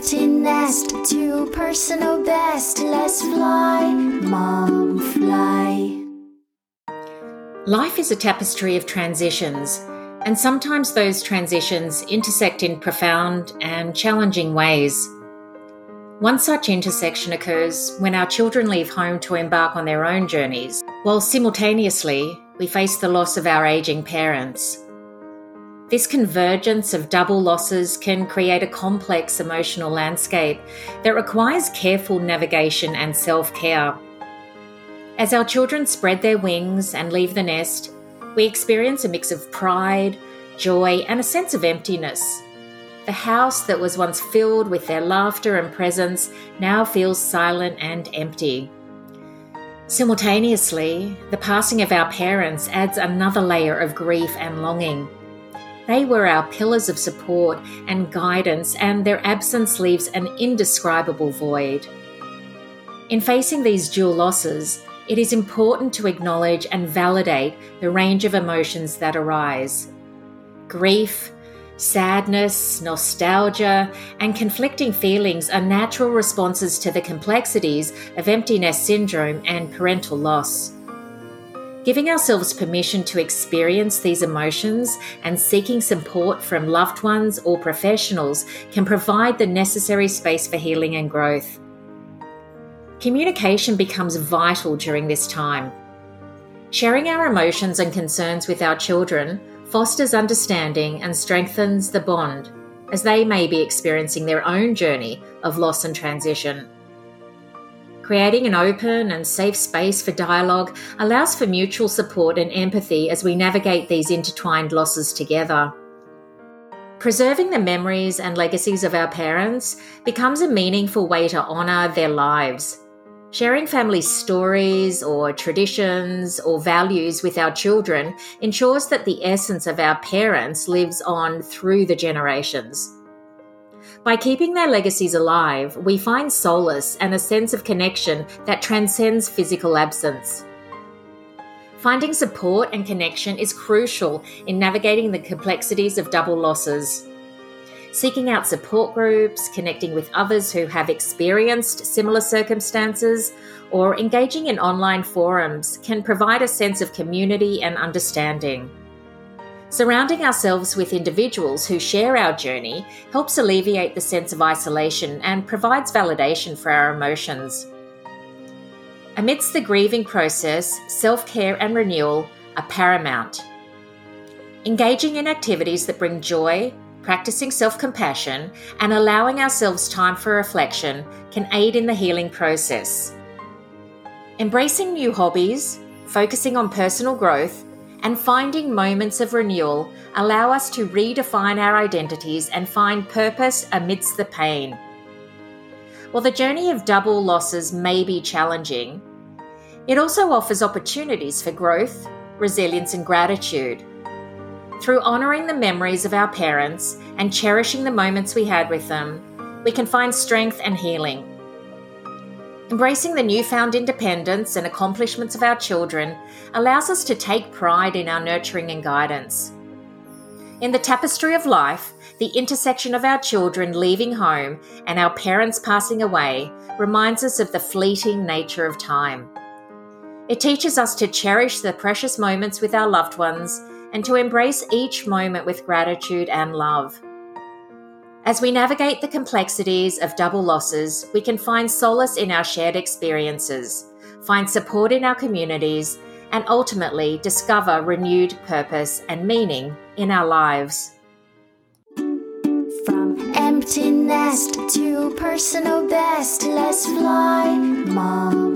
empty nest to personal best. Let's fly, mom, fly. Life is a tapestry of transitions, and sometimes those transitions intersect in profound and challenging ways. One such intersection occurs when our children leave home to embark on their own journeys, while simultaneously we face the loss of our aging parents. This convergence of double losses can create a complex emotional landscape that requires careful navigation and self care. As our children spread their wings and leave the nest, we experience a mix of pride, joy, and a sense of emptiness. The house that was once filled with their laughter and presence now feels silent and empty. Simultaneously, the passing of our parents adds another layer of grief and longing. They were our pillars of support and guidance, and their absence leaves an indescribable void. In facing these dual losses, it is important to acknowledge and validate the range of emotions that arise. Grief, sadness, nostalgia, and conflicting feelings are natural responses to the complexities of empty nest syndrome and parental loss. Giving ourselves permission to experience these emotions and seeking support from loved ones or professionals can provide the necessary space for healing and growth. Communication becomes vital during this time. Sharing our emotions and concerns with our children fosters understanding and strengthens the bond as they may be experiencing their own journey of loss and transition. Creating an open and safe space for dialogue allows for mutual support and empathy as we navigate these intertwined losses together. Preserving the memories and legacies of our parents becomes a meaningful way to honour their lives. Sharing family stories or traditions or values with our children ensures that the essence of our parents lives on through the generations. By keeping their legacies alive, we find solace and a sense of connection that transcends physical absence. Finding support and connection is crucial in navigating the complexities of double losses. Seeking out support groups, connecting with others who have experienced similar circumstances, or engaging in online forums can provide a sense of community and understanding. Surrounding ourselves with individuals who share our journey helps alleviate the sense of isolation and provides validation for our emotions. Amidst the grieving process, self care and renewal are paramount. Engaging in activities that bring joy, practicing self compassion, and allowing ourselves time for reflection can aid in the healing process. Embracing new hobbies, focusing on personal growth, and finding moments of renewal allow us to redefine our identities and find purpose amidst the pain. While the journey of double losses may be challenging, it also offers opportunities for growth, resilience, and gratitude. Through honouring the memories of our parents and cherishing the moments we had with them, we can find strength and healing. Embracing the newfound independence and accomplishments of our children allows us to take pride in our nurturing and guidance. In the tapestry of life, the intersection of our children leaving home and our parents passing away reminds us of the fleeting nature of time. It teaches us to cherish the precious moments with our loved ones and to embrace each moment with gratitude and love. As we navigate the complexities of double losses, we can find solace in our shared experiences, find support in our communities, and ultimately discover renewed purpose and meaning in our lives. From empty nest to personal best, let's fly, mom.